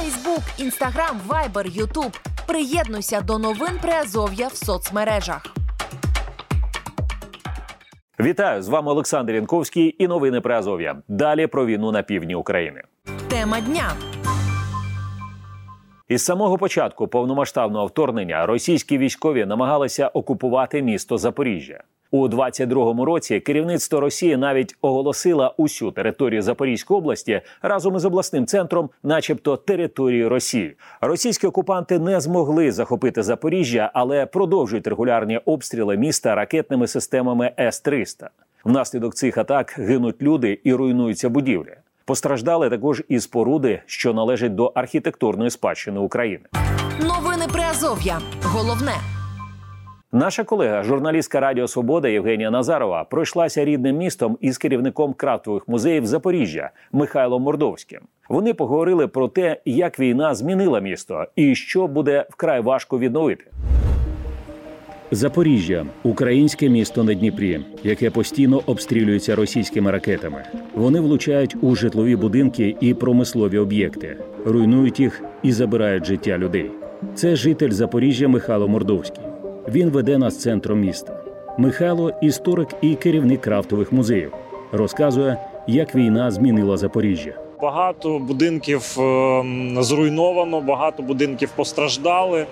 Фейсбук, Інстаграм, Вайбер, Ютуб. Приєднуйся до новин Приазов'я в соцмережах. Вітаю з вами Олександр Янковський і новини про Азов'я. Далі про війну на півдні України. Тема дня. Із самого початку повномасштабного вторгнення російські військові намагалися окупувати місто Запоріжжя. У 22-му році керівництво Росії навіть оголосило усю територію Запорізької області разом із обласним центром, начебто територією Росії. Російські окупанти не змогли захопити Запоріжжя, але продовжують регулярні обстріли міста ракетними системами С-300. Внаслідок цих атак гинуть люди і руйнуються будівлі. Постраждали також і споруди, що належать до архітектурної спадщини України. Новини Приазов'я. Головне. Наша колега, журналістка Радіо Свобода Євгенія Назарова, пройшлася рідним містом із керівником крафтових музеїв Запоріжжя Михайлом Мордовським. Вони поговорили про те, як війна змінила місто і що буде вкрай важко відновити. Запоріжжя українське місто на Дніпрі, яке постійно обстрілюється російськими ракетами. Вони влучають у житлові будинки і промислові об'єкти, руйнують їх і забирають життя людей. Це житель Запоріжжя Михайло Мордовський. Він веде нас центром міста. Михайло історик і керівник крафтових музеїв. Розказує, як війна змінила Запоріжжя. Багато будинків ем, зруйновано, багато будинків постраждали.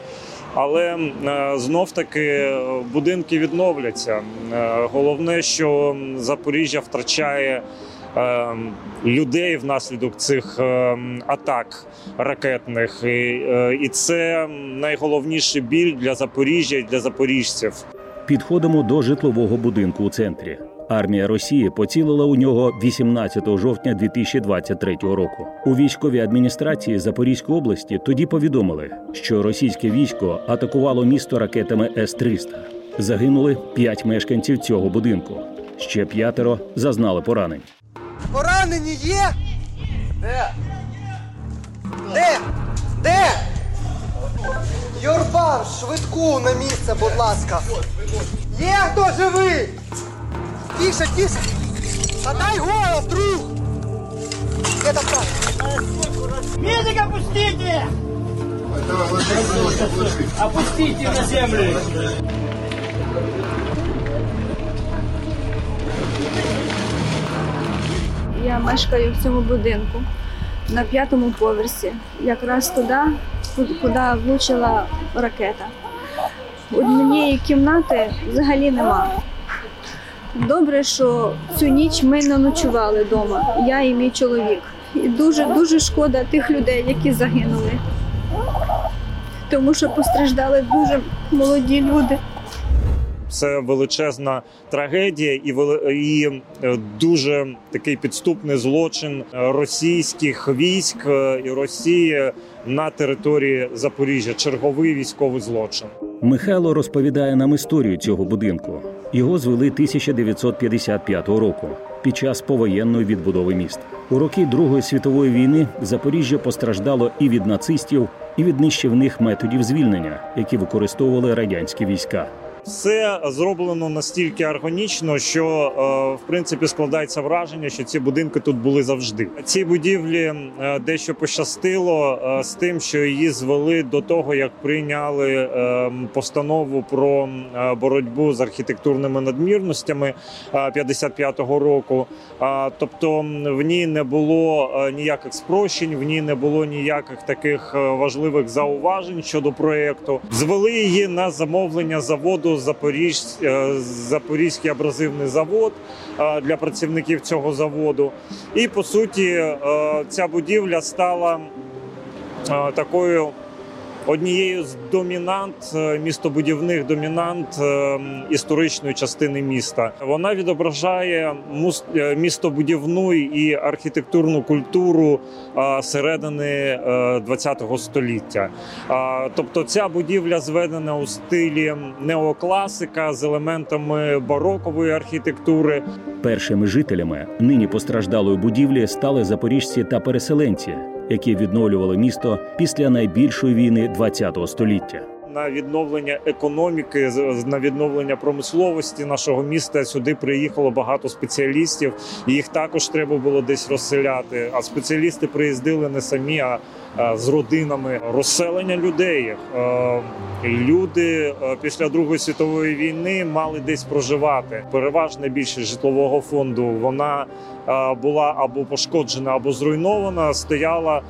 Але е, знов таки будинки відновляться. Е, Головне, що Запоріжжя втрачає е, людей внаслідок цих е, атак ракетних, е, і це найголовніший біль для Запоріжжя і для запоріжців. Підходимо до житлового будинку у центрі. Армія Росії поцілила у нього 18 жовтня 2023 року. У військовій адміністрації Запорізької області тоді повідомили, що російське військо атакувало місто ракетами С-300. Загинули п'ять мешканців цього будинку. Ще п'ятеро зазнали поранень. Поранені є? Де? Де? Де? Юрбан, швидку на місце, будь ласка. Є хто живий? Тише, тише. Та дай голос, друг. Де там так? Медик опустите! Опустите на землю! Я мешкаю в цьому будинку на п'ятому поверсі, якраз туди, куди влучила ракета. Однієї кімнати взагалі нема. Добре, що цю ніч ми не ночували вдома, я і мій чоловік. І дуже дуже шкода тих людей, які загинули. Тому що постраждали дуже молоді люди. Це величезна трагедія і і е, дуже такий підступний злочин е, російських військ е, і Росії на території Запоріжжя. Черговий військовий злочин. Михайло розповідає нам історію цього будинку. Його звели 1955 року під час повоєнної відбудови міста. У роки Другої світової війни Запоріжжя постраждало і від нацистів, і від нищівних методів звільнення, які використовували радянські війська. Все зроблено настільки органічно, що е, в принципі складається враження, що ці будинки тут були завжди. Ці будівлі е, дещо пощастило е, з тим, що її звели до того, як прийняли постанову про боротьбу з архітектурними надмірностями е, 55-го року. Тобто в ній не було ніяких спрощень, в ній не було ніяких таких важливих зауважень щодо проєкту. Звели її на замовлення заводу Запоріж... е, Запорізький абразивний завод е, для працівників цього заводу. І по суті, е, ця будівля стала такою однією з домінант е, містобудівних домінант е, історичної частини міста. Вона відображає е, містобудівну і архітектурну культуру середини ХХ століття. Тобто, ця будівля зведена у стилі неокласика з елементами барокової архітектури. Першими жителями нині постраждалої будівлі стали запоріжці та переселенці, які відновлювали місто після найбільшої війни ХХ століття. На відновлення економіки, на відновлення промисловості нашого міста. Сюди приїхало багато спеціалістів. і Їх також треба було десь розселяти. А спеціалісти приїздили не самі, а з родинами розселення людей. Е, Люди е, після Другої світової війни мали десь проживати. Переважна більшість житлового фонду вона е, була або пошкоджена, або зруйнована. Стояла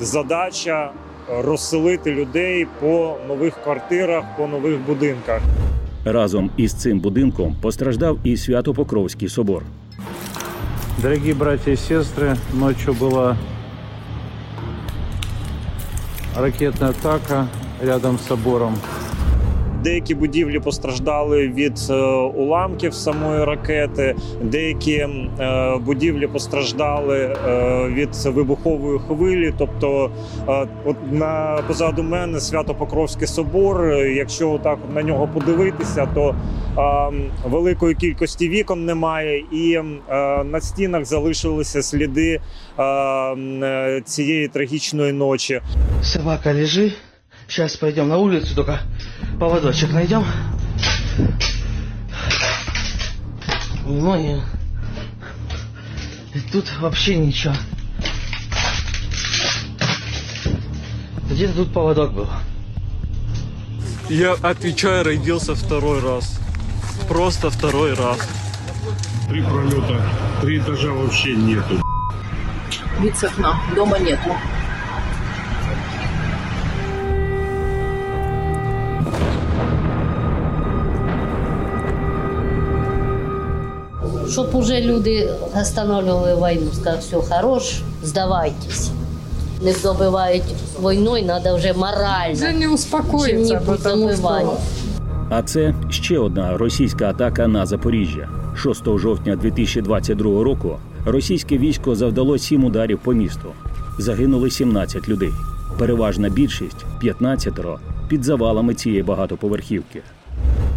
задача розселити людей по нових квартирах, по нових будинках. Разом із цим будинком постраждав і Свято-Покровський собор. Дорогі браті і сестри, ночі була ракетна атака рядом з собором. Деякі будівлі постраждали від е, уламків самої ракети, деякі е, будівлі постраждали е, від вибухової хвилі. Тобто, от на позаду мене Свято-Покровський собор. Якщо так на нього подивитися, то великої кількості вікон немає, і на стінах залишилися сліди цієї трагічної ночі. Собака лежи. Сейчас пойдем на улицу, только поводочек найдем. Ноги. И тут вообще ничего. Где-то тут поводок был. Я отвечаю, родился второй раз. Просто второй раз. Три пролета, три этажа вообще нету. Вид с окна. Дома нету. Щоб уже люди останавливали війну, сказали, все, хорош, здавайтесь. Не добивають війною, треба вже морально. Вже не успокоїться, чим-небудь що- А це ще одна російська атака на Запоріжжя. 6 жовтня 2022 року російське військо завдало сім ударів по місту. Загинули 17 людей. Переважна більшість 15 під завалами цієї багатоповерхівки.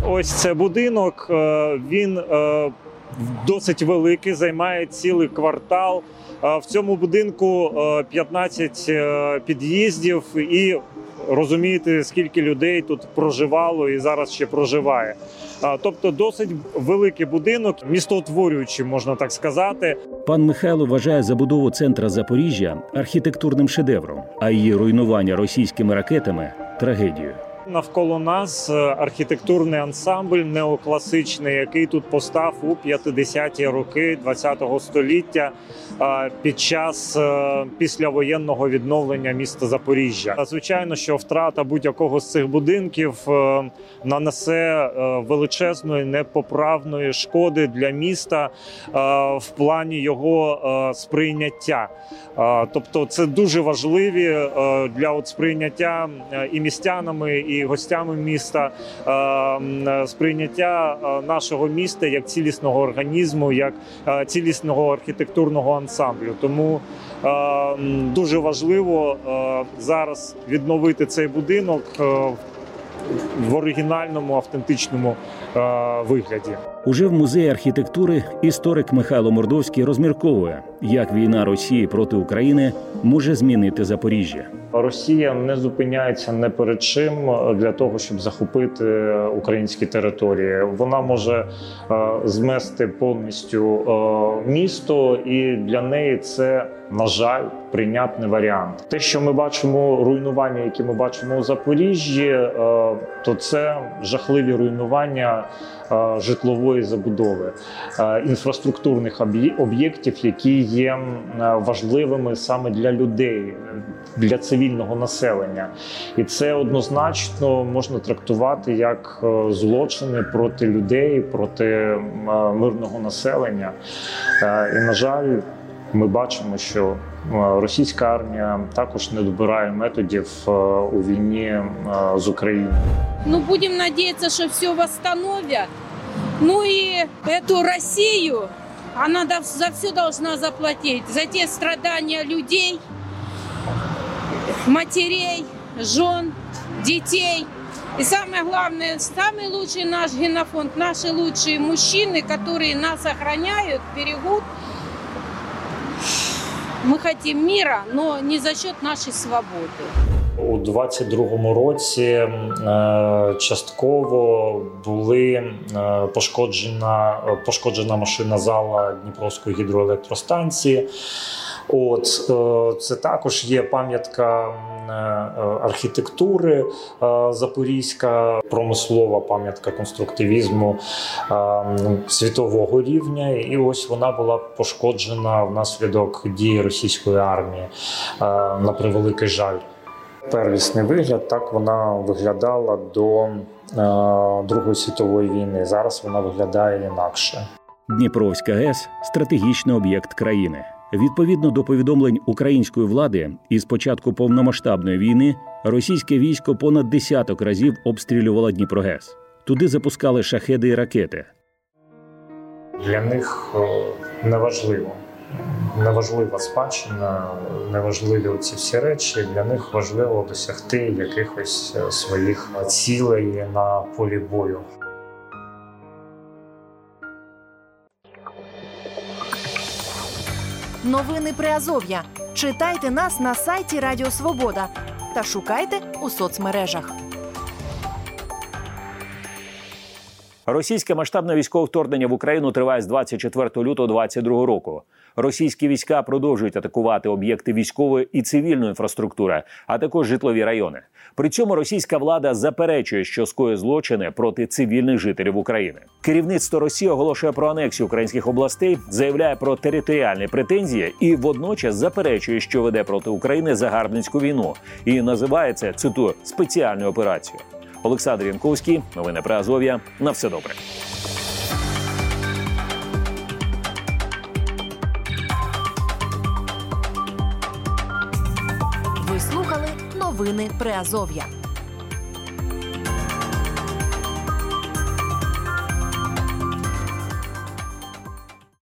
Ось це будинок. е, Він е, досить великий, займає цілий квартал. Е, В цьому будинку е, 15 е, під'їздів, і розумієте, скільки людей тут проживало і зараз ще проживає. Тобто, досить великий будинок, містоутворюючий, можна так сказати. Пан Михайло вважає забудову центра Запоріжжя архітектурним шедевром, а її руйнування російськими ракетами трагедією. Навколо нас архітектурний ансамбль неокласичний, який тут постав у 50-ті роки ХХ століття під час е, післявоєнного відновлення міста Запоріжжя. Звичайно, що втрата будь-якого з цих будинків е, нанесе е, величезної непоправної шкоди для міста в плані його сприйняття. Тобто, це дуже важливі для от сприйняття і містянами, і гостями міста е, сприйняття е, нашого міста як цілісного організму, як е, цілісного архітектурного ансамблю. Тому дуже важливо зараз відновити цей будинок в оригінальному автентичному вигляді. Уже в музеї архітектури історик Михайло Мордовський розмірковує, як війна Росії проти України може змінити Запоріжжя. Росія не зупиняється не перед чим для того, щоб захопити українські території. Вона може е, змести повністю е, місто, і для неї це на жаль прийнятний варіант. Те, що ми бачимо, руйнування, які ми бачимо у Запоріжжі, е, то це жахливі руйнування житлової забудови, е, інфраструктурних об'є- об'єктів, які є е, важливими саме для людей, для цивільного населення, і це однозначно можна трактувати як е, злочини проти людей, проти е, мирного населення. Е, І на жаль, ми бачимо, що е, російська армія також не добирає методів е, у війні е, з Україною. Ну, будем надеяться, что все восстановят. Ну и эту Россию, она дов- за все должна заплатить. За те страдания людей, матерей, жен, детей. И самое главное, самый лучший наш генофонд, наши лучшие мужчины, которые нас охраняют, берегут. Мы хотим міра, но не за счет нашої свободи. У 22-му році е, частково були е, пошкоджена, пошкоджена машина зала Дніпровської гідроелектростанції. От е, це також є пам'ятка е, архітектури е, запорізька, промислова пам'ятка конструктивізму е, світового рівня. І ось вона була пошкоджена внаслідок дії російської армії на превеликий жаль. Первісний вигляд так вона виглядала до Другої світової війни. Зараз вона виглядає інакше. Дніпровська ГЕС стратегічний об'єкт країни. Відповідно до повідомлень української влади, із початку повномасштабної війни російське військо понад десяток разів обстрілювало Дніпрогес. Туди запускали шахеди і ракети. Для них е, неважливо. Неважлива спадщина, неважливі ці всі речі. Для них важливо досягти якихось е, своїх цілей на полі бою. Новини Приазов'я. Читайте нас на сайті Радіо Свобода та шукайте у соцмережах. Російське масштабне військове вторгнення в Україну триває з 24 лютого 2022 року. Російські війська продовжують атакувати об'єкти військової і цивільної інфраструктури, а також житлові райони. При цьому російська влада заперечує, що скоює злочини проти цивільних жителів України. Керівництво Росії оголошує про анексію українських областей, заявляє про територіальні претензії і водночас заперечує, що веде проти України загарбницьку війну, і називає це цитую спеціальною операцією. Олександр Янковський, новини про Азов'я. На все добре. Ви слухали новини Приазов'я.